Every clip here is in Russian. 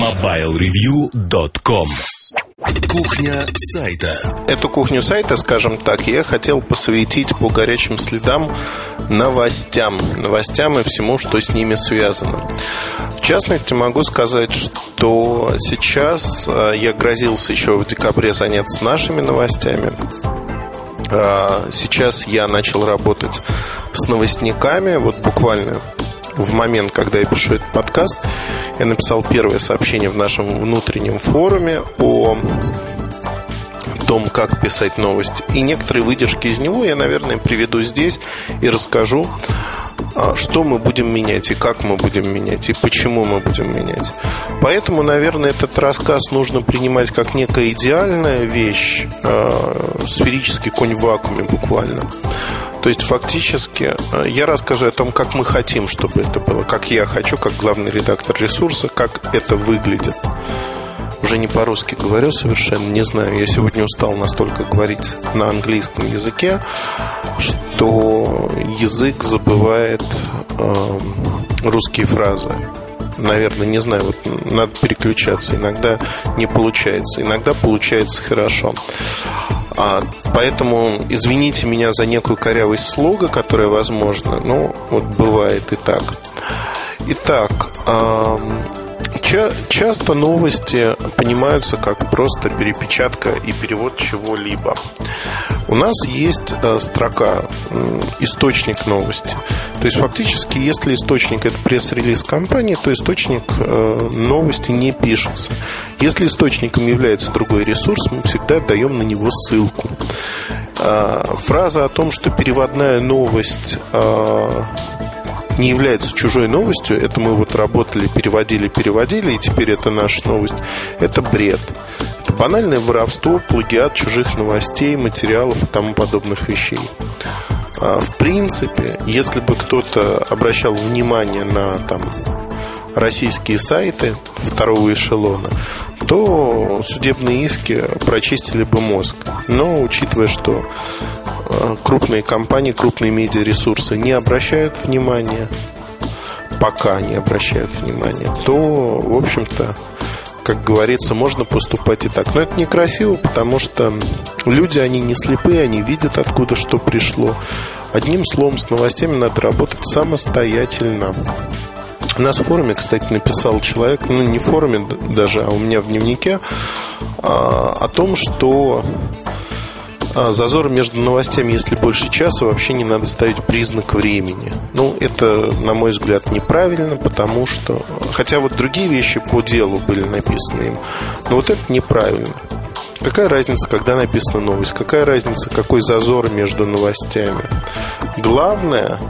MobileReview.com Кухня сайта. Эту кухню сайта, скажем так, я хотел посвятить по горячим следам новостям. Новостям и всему, что с ними связано. В частности, могу сказать, что сейчас э, я грозился еще в декабре заняться нашими новостями. А, сейчас я начал работать с новостниками. Вот буквально в момент, когда я пишу этот подкаст, я написал первое сообщение в нашем внутреннем форуме о том, как писать новости. И некоторые выдержки из него я, наверное, приведу здесь и расскажу, а, что мы будем менять и как мы будем менять и почему мы будем менять. Поэтому, наверное, этот рассказ нужно принимать как некая идеальная вещь, э, сферический конь в вакууме буквально. То есть фактически э, я рассказываю о том, как мы хотим, чтобы это было, как я хочу, как главный редактор ресурса, как это выглядит. Уже не по-русски говорю совершенно, не знаю. Я сегодня устал настолько говорить на английском языке, что язык забывает э, русские фразы наверное, не знаю, вот надо переключаться. Иногда не получается, иногда получается хорошо. А, поэтому извините меня за некую корявость слога, которая возможна. Ну, вот бывает и так. Итак, Ча- часто новости понимаются как просто перепечатка и перевод чего-либо. У нас есть э, строка источник новости. То есть фактически, если источник это пресс-релиз компании, то источник э, новости не пишется. Если источником является другой ресурс, мы всегда даем на него ссылку. Э, фраза о том, что переводная новость не является чужой новостью, это мы вот работали, переводили, переводили, и теперь это наша новость, это бред. Это банальное воровство, плагиат чужих новостей, материалов и тому подобных вещей. А, в принципе, если бы кто-то обращал внимание на там, российские сайты второго эшелона, то судебные иски прочистили бы мозг. Но учитывая, что крупные компании, крупные медиаресурсы не обращают внимания, пока не обращают внимания, то, в общем-то, как говорится, можно поступать и так. Но это некрасиво, потому что люди, они не слепые, они видят, откуда что пришло. Одним словом, с новостями надо работать самостоятельно. У нас в форуме, кстати, написал человек, ну не в форуме даже, а у меня в дневнике, а, о том, что зазор между новостями, если больше часа, вообще не надо ставить признак времени. Ну, это, на мой взгляд, неправильно, потому что... Хотя вот другие вещи по делу были написаны им, но вот это неправильно. Какая разница, когда написана новость? Какая разница, какой зазор между новостями? Главное,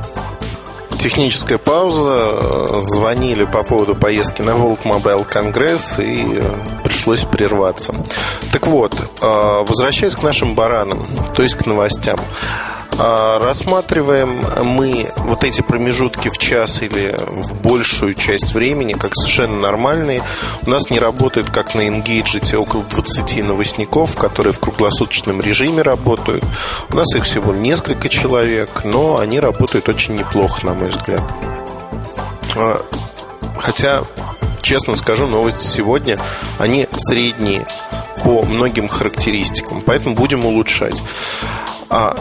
техническая пауза. Звонили по поводу поездки на World Mobile Конгресс и э, пришлось прерваться. Так вот, э, возвращаясь к нашим баранам, то есть к новостям. А, рассматриваем мы вот эти промежутки в час или в большую часть времени как совершенно нормальные. У нас не работает, как на Engage, около 20 новостников, которые в круглосуточном режиме работают. У нас их всего несколько человек, но они работают очень неплохо, на мой взгляд. А, хотя, честно скажу, новости сегодня, они средние по многим характеристикам, поэтому будем улучшать. А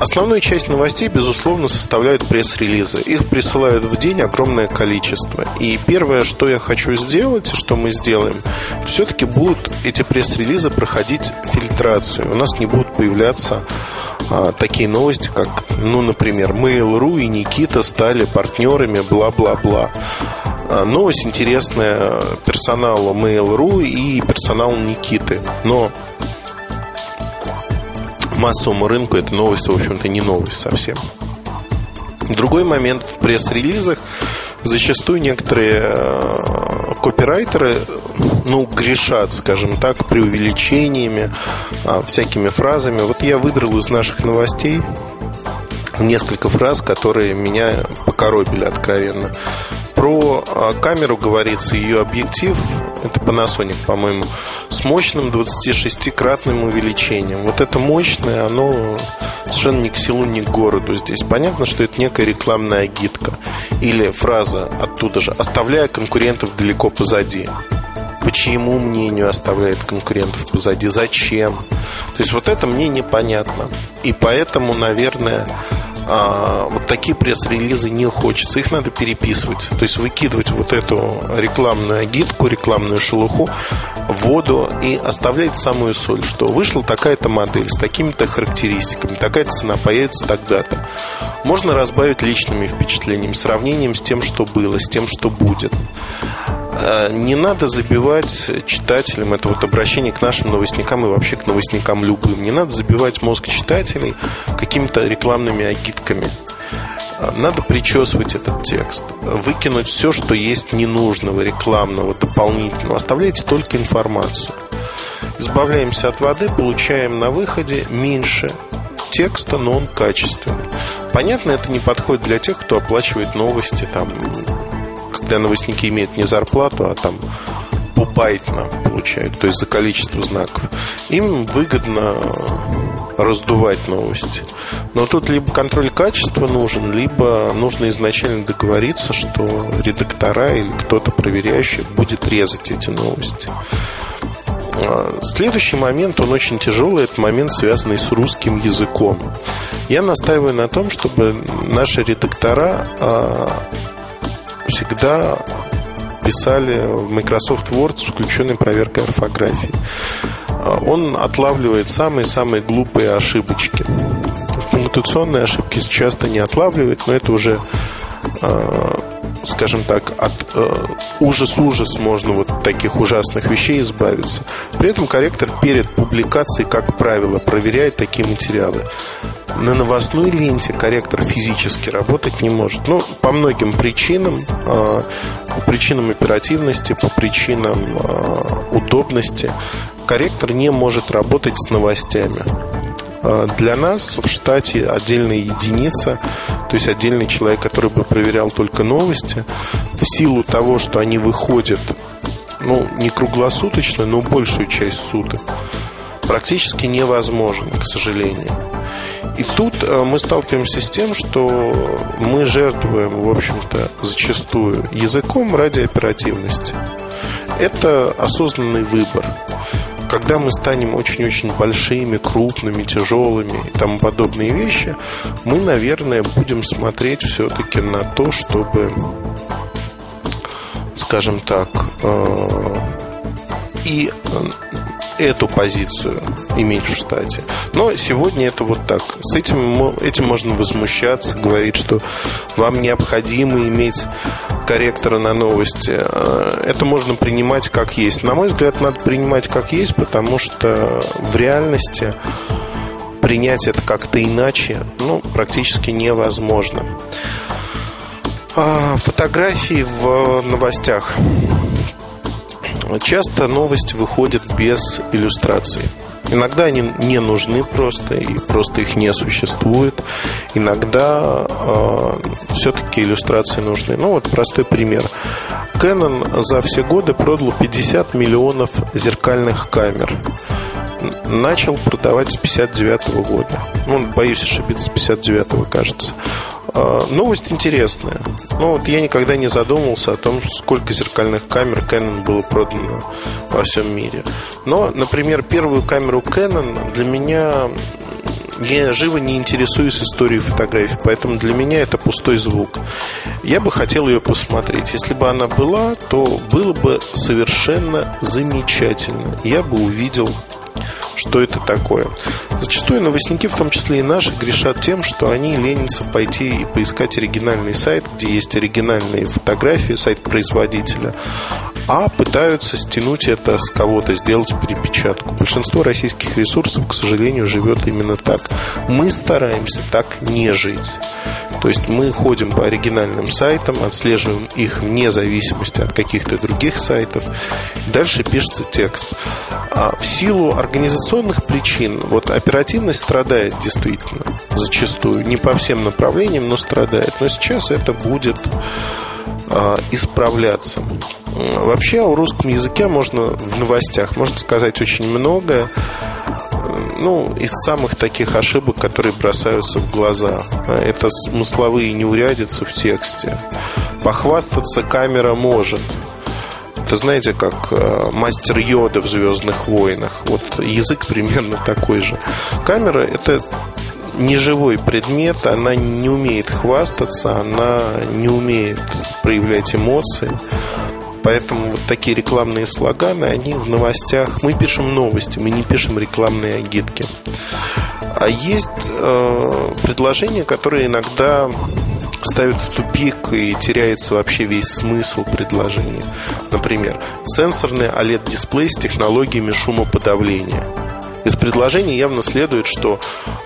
Основную часть новостей, безусловно, составляют пресс-релизы. Их присылают в день огромное количество. И первое, что я хочу сделать, и что мы сделаем, все-таки будут эти пресс-релизы проходить фильтрацию. У нас не будут появляться а, такие новости, как, ну, например, Mail.ru и Никита стали партнерами, бла-бла-бла. А, новость интересная персоналу Mail.ru и персоналу Никиты. Но массовому рынку эта новость, в общем-то, не новость совсем. Другой момент в пресс-релизах зачастую некоторые э, копирайтеры ну, грешат, скажем так, преувеличениями, а, всякими фразами. Вот я выдрал из наших новостей несколько фраз, которые меня покоробили откровенно. Про а, камеру говорится, ее объектив, это Panasonic, по-моему, с мощным 26-кратным увеличением. Вот это мощное, оно совершенно ни к селу, ни к городу здесь. Понятно, что это некая рекламная агитка. Или фраза оттуда же, оставляя конкурентов далеко позади. по чьему мнению оставляет конкурентов позади, зачем. То есть вот это мне непонятно. И поэтому, наверное, а, вот такие пресс-релизы не хочется. Их надо переписывать. То есть выкидывать вот эту рекламную агитку, рекламную шелуху в воду и оставлять самую соль, что вышла такая-то модель с такими-то характеристиками, такая-то цена появится тогда-то. Можно разбавить личными впечатлениями, сравнением с тем, что было, с тем, что будет. А, не надо забивать читателям, это вот обращение к нашим новостникам и вообще к новостникам любым, не надо забивать мозг читателей какими-то рекламными агитками. А, надо причесывать этот текст, выкинуть все, что есть ненужного, рекламного, дополнительного. Оставляйте только информацию. Избавляемся от воды, получаем на выходе меньше текста, но он качественный. Понятно, это не подходит для тех, кто оплачивает новости, там, когда новостники имеют не зарплату, а там побайтно получают, то есть за количество знаков. Им выгодно раздувать новости. Но тут либо контроль качества нужен, либо нужно изначально договориться, что редактора или кто-то проверяющий будет резать эти новости. А, следующий момент, он очень тяжелый, это момент, связанный с русским языком. Я настаиваю на том, чтобы наши редактора а, всегда писали в Microsoft Word с включенной проверкой орфографии. А, он отлавливает самые-самые глупые ошибочки. Пунктуационные ошибки часто не отлавливает, но это уже скажем так, от э, ужас-ужас можно вот таких ужасных вещей избавиться. При этом корректор перед публикацией, как правило, проверяет такие материалы. На новостной ленте корректор физически работать не может. Ну, по многим причинам, э, по причинам оперативности, по причинам э, удобности, корректор не может работать с новостями. А, для нас в штате отдельная единица, то есть отдельный человек, который бы проверял только новости, в силу того, что они выходят, ну, не круглосуточно, но большую часть суток, практически невозможен, к сожалению. И тут э, мы сталкиваемся с тем, что мы жертвуем, в общем-то, зачастую языком ради оперативности. Это осознанный выбор когда мы станем очень-очень большими, крупными, тяжелыми и тому подобные вещи, мы, наверное, будем смотреть все-таки на то, чтобы, скажем так, э, и эту позицию иметь в штате. Но сегодня это вот так. С этим, этим можно возмущаться, говорить, что вам необходимо иметь корректора на новости. Э, это можно принимать как есть. На мой взгляд, надо принимать как есть, потому что в реальности принять это как-то иначе ну, практически невозможно. А, фотографии в новостях. Часто новости выходят без иллюстраций. Иногда они не нужны просто, и просто их не существует. Иногда э, все-таки иллюстрации нужны. Ну, вот простой пример. Canon за все годы продал 50 миллионов зеркальных камер. Начал продавать с 59 года. Ну, боюсь ошибиться, с 59 кажется. А, новость интересная. Ну, вот я никогда не задумывался о том, сколько зеркальных камер Canon было продано во всем мире. Но, например, первую камеру Canon для меня я живо не интересуюсь историей фотографий, поэтому для меня это пустой звук. Я бы хотел ее посмотреть. Если бы она была, то было бы совершенно замечательно. Я бы увидел что это такое. Зачастую новостники, в том числе и наши, грешат тем, что они ленятся пойти и поискать оригинальный сайт, где есть оригинальные фотографии, сайт производителя, а пытаются стянуть это с кого-то, сделать перепечатку. Большинство российских ресурсов, к сожалению, живет именно так. Мы стараемся так не жить. То есть мы ходим по оригинальным сайтам, отслеживаем их вне зависимости от каких-то других сайтов. Дальше пишется текст. А в силу организационных причин вот оперативность страдает действительно зачастую. Не по всем направлениям, но страдает. Но сейчас это будет а, исправляться. Вообще о русском языке можно в новостях можно сказать очень многое ну, из самых таких ошибок, которые бросаются в глаза. Это смысловые неурядицы в тексте. Похвастаться камера может. Это, знаете, как э, мастер Йода в «Звездных войнах». Вот язык примерно такой же. Камера – это неживой предмет, она не умеет хвастаться, она не умеет проявлять эмоции. Поэтому вот такие рекламные слоганы, они в новостях. Мы пишем новости, мы не пишем рекламные агитки. А есть э, предложения, которые иногда ставят в тупик и теряется вообще весь смысл предложения. Например, сенсорный OLED-дисплей с технологиями шумоподавления – из предложения явно следует, что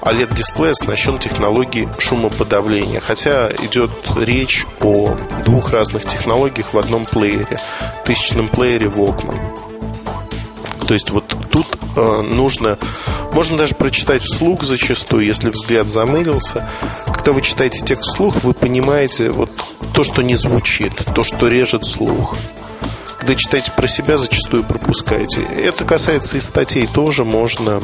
OLED-дисплей оснащен технологией шумоподавления, хотя идет речь о двух разных технологиях в одном плеере, тысячном плеере Walkman. То есть вот тут э, нужно, можно даже прочитать вслух зачастую, если взгляд замылился. Когда вы читаете текст вслух, вы понимаете вот то, что не звучит, то, что режет слух когда читаете про себя, зачастую пропускаете. Это касается и статей тоже. Можно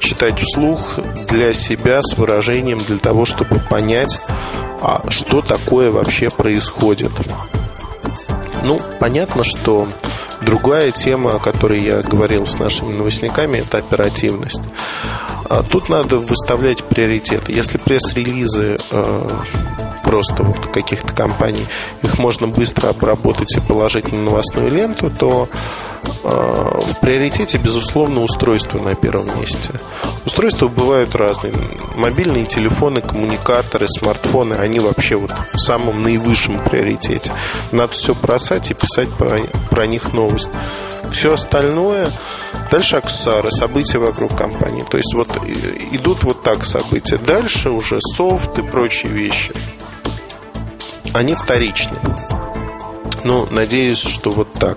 читать вслух для себя с выражением, для того, чтобы понять, а что такое вообще происходит. Ну, понятно, что другая тема, о которой я говорил с нашими новостниками, это оперативность. А тут надо выставлять приоритеты. Если пресс-релизы э, просто вот каких-то компаний, их можно быстро обработать и положить на новостную ленту, то э, в приоритете, безусловно, устройство на первом месте. Устройства бывают разные. Мобильные телефоны, коммуникаторы, смартфоны, они вообще вот в самом наивысшем приоритете. Надо все бросать и писать про, про них новость. Все остальное Дальше аксессуары, события вокруг компании. То есть вот идут вот так события. Дальше уже софт и прочие вещи они вторичны. Ну, надеюсь, что вот так.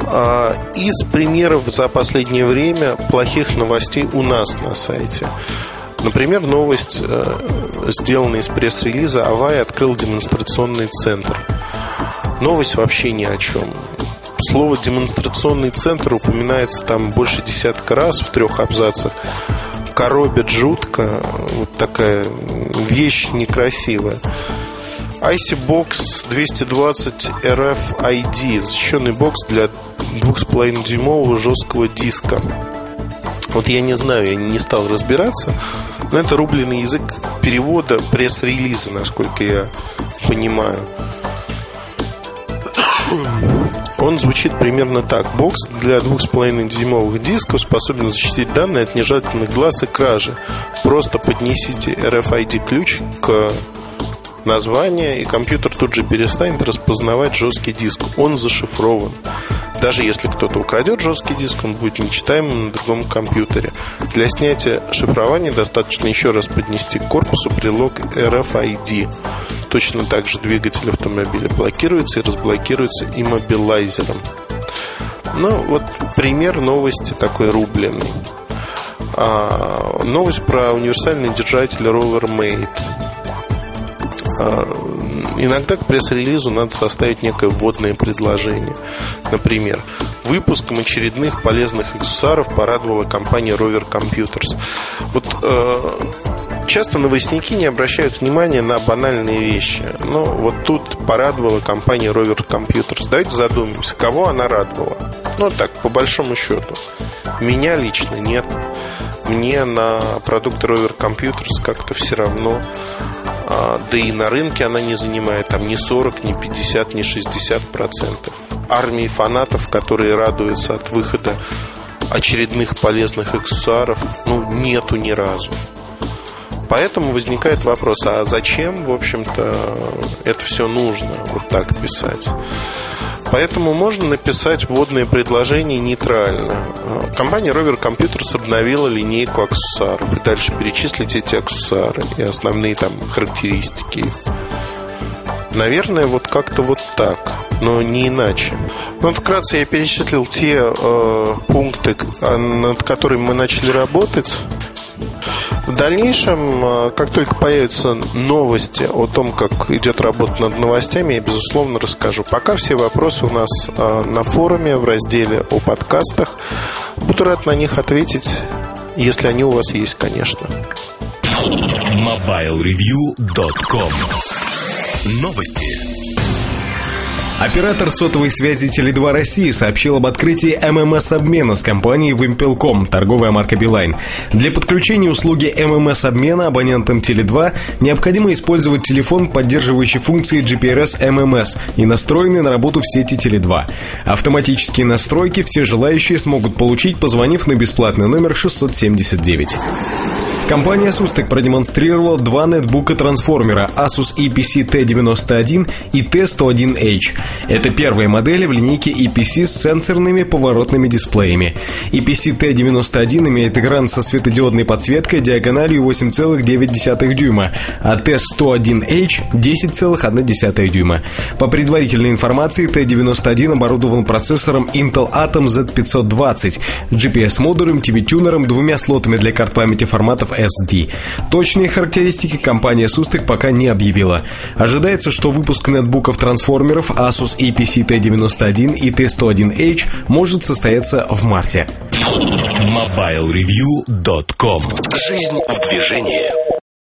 А, из примеров за последнее время плохих новостей у нас на сайте. Например, новость, э, сделанная из пресс-релиза, Авай открыл демонстрационный центр. Новость вообще ни о чем. Слово «демонстрационный центр» упоминается там больше десятка раз в трех абзацах. Коробит жутко. Вот такая вещь некрасивая. IC-Box 220 RFID защищенный бокс для 2,5-дюймового жесткого диска. Вот я не знаю, я не стал разбираться, но это рубленый язык перевода пресс-релиза, насколько я понимаю. Он звучит примерно так. Бокс для 2,5-дюймовых дисков способен защитить данные от нежелательных глаз и кражи. Просто поднесите RFID-ключ к название, и компьютер тут же перестанет распознавать жесткий диск. Он зашифрован. Даже если кто-то украдет жесткий диск, он будет нечитаемым на другом компьютере. Для снятия шифрования достаточно еще раз поднести к корпусу прилог RFID. Точно так же двигатель автомобиля блокируется и разблокируется иммобилайзером. Ну, вот пример новости такой рубленый. А, новость про универсальный держатель RoverMate. А, иногда к пресс-релизу надо составить некое вводное предложение. Например, выпуском очередных полезных аксессуаров порадовала компания Rover Computers. Вот э, часто новостники не обращают внимания на банальные вещи. Но вот тут порадовала компания Rover Computers. Давайте задумаемся, кого она радовала. Ну так, по большому счету. Меня лично нет. Мне на продукты Rover Computers как-то все равно. А, да и на рынке она не занимает там ни 40, ни 50, ни 60 процентов. Армии фанатов, которые радуются от выхода очередных полезных аксессуаров, ну, нету ни разу. Поэтому возникает вопрос, а зачем, в общем-то, это все нужно вот так писать? Поэтому можно написать вводное предложение нейтрально. Компания Rover Computers обновила линейку аксессуаров. И дальше перечислить эти аксессуары и основные там характеристики. Наверное, вот как-то вот так, но не иначе. Ну, вкратце я перечислил те э, пункты, над которыми мы начали работать. В дальнейшем, э, как только появятся новости о том, как идет работа над новостями, я, безусловно, расскажу. Пока все вопросы у нас э, на форуме в разделе о подкастах. Буду рад на них ответить, если они у вас есть, конечно. MobileReview.com Новости. Оператор сотовой связи Теле2 России сообщил об открытии ММС-обмена с компанией Wimpel.com, торговая марка Билайн. Для подключения услуги ММС-обмена абонентам Теле2 необходимо использовать телефон, поддерживающий функции GPRS MMS и настроенный на работу в сети Теле2. Автоматические настройки все желающие смогут получить, позвонив на бесплатный номер 679. Компания Sustek продемонстрировала два нетбука-трансформера Asus EPC T91 и T101H. Это первые модели в линейке EPC с сенсорными поворотными дисплеями. EPC T91 имеет экран со светодиодной подсветкой диагональю 8,9 дюйма, а T101H 10,1 дюйма. По предварительной информации, T91 оборудован процессором Intel Atom Z520, GPS-модулем, TV-тюнером, двумя слотами для карт памяти форматов SD. Точные характеристики компания Sustek пока не объявила. Ожидается, что выпуск нетбуков-трансформеров Asus EPC T91 и T101H может состояться в марте. MobileReview.com Жизнь в движении